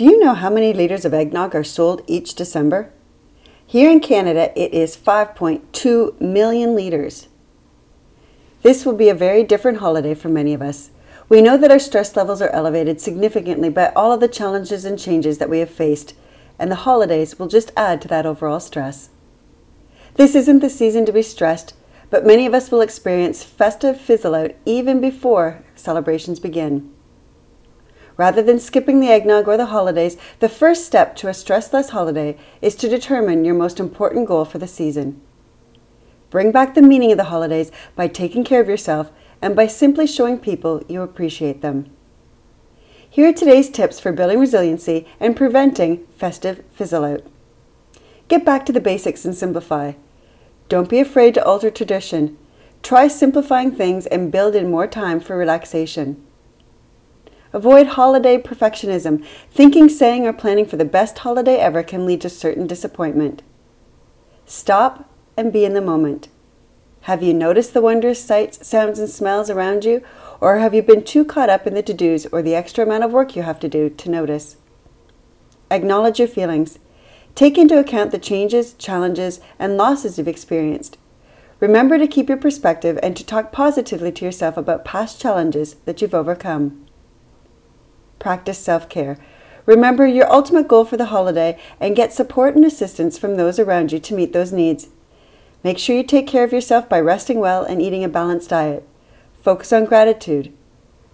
Do you know how many liters of eggnog are sold each December? Here in Canada, it is 5.2 million liters. This will be a very different holiday for many of us. We know that our stress levels are elevated significantly by all of the challenges and changes that we have faced, and the holidays will just add to that overall stress. This isn't the season to be stressed, but many of us will experience festive fizzle out even before celebrations begin. Rather than skipping the eggnog or the holidays, the first step to a stressless holiday is to determine your most important goal for the season. Bring back the meaning of the holidays by taking care of yourself and by simply showing people you appreciate them. Here are today's tips for building resiliency and preventing festive fizzle out. Get back to the basics and simplify. Don't be afraid to alter tradition. Try simplifying things and build in more time for relaxation. Avoid holiday perfectionism. Thinking, saying, or planning for the best holiday ever can lead to certain disappointment. Stop and be in the moment. Have you noticed the wondrous sights, sounds, and smells around you, or have you been too caught up in the to dos or the extra amount of work you have to do to notice? Acknowledge your feelings. Take into account the changes, challenges, and losses you've experienced. Remember to keep your perspective and to talk positively to yourself about past challenges that you've overcome practice self care. Remember your ultimate goal for the holiday and get support and assistance from those around you to meet those needs. Make sure you take care of yourself by resting well and eating a balanced diet. Focus on gratitude.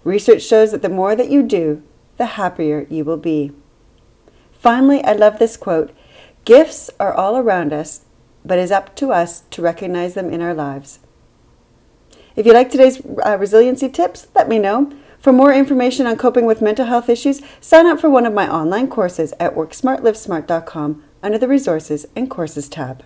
Research shows that the more that you do, the happier you will be. Finally, I love this quote Gifts are all around us, but it's up to us to recognize them in our lives. If you like today's uh, resiliency tips, let me know. For more information on coping with mental health issues, sign up for one of my online courses at worksmartlivesmart.com under the Resources and Courses tab.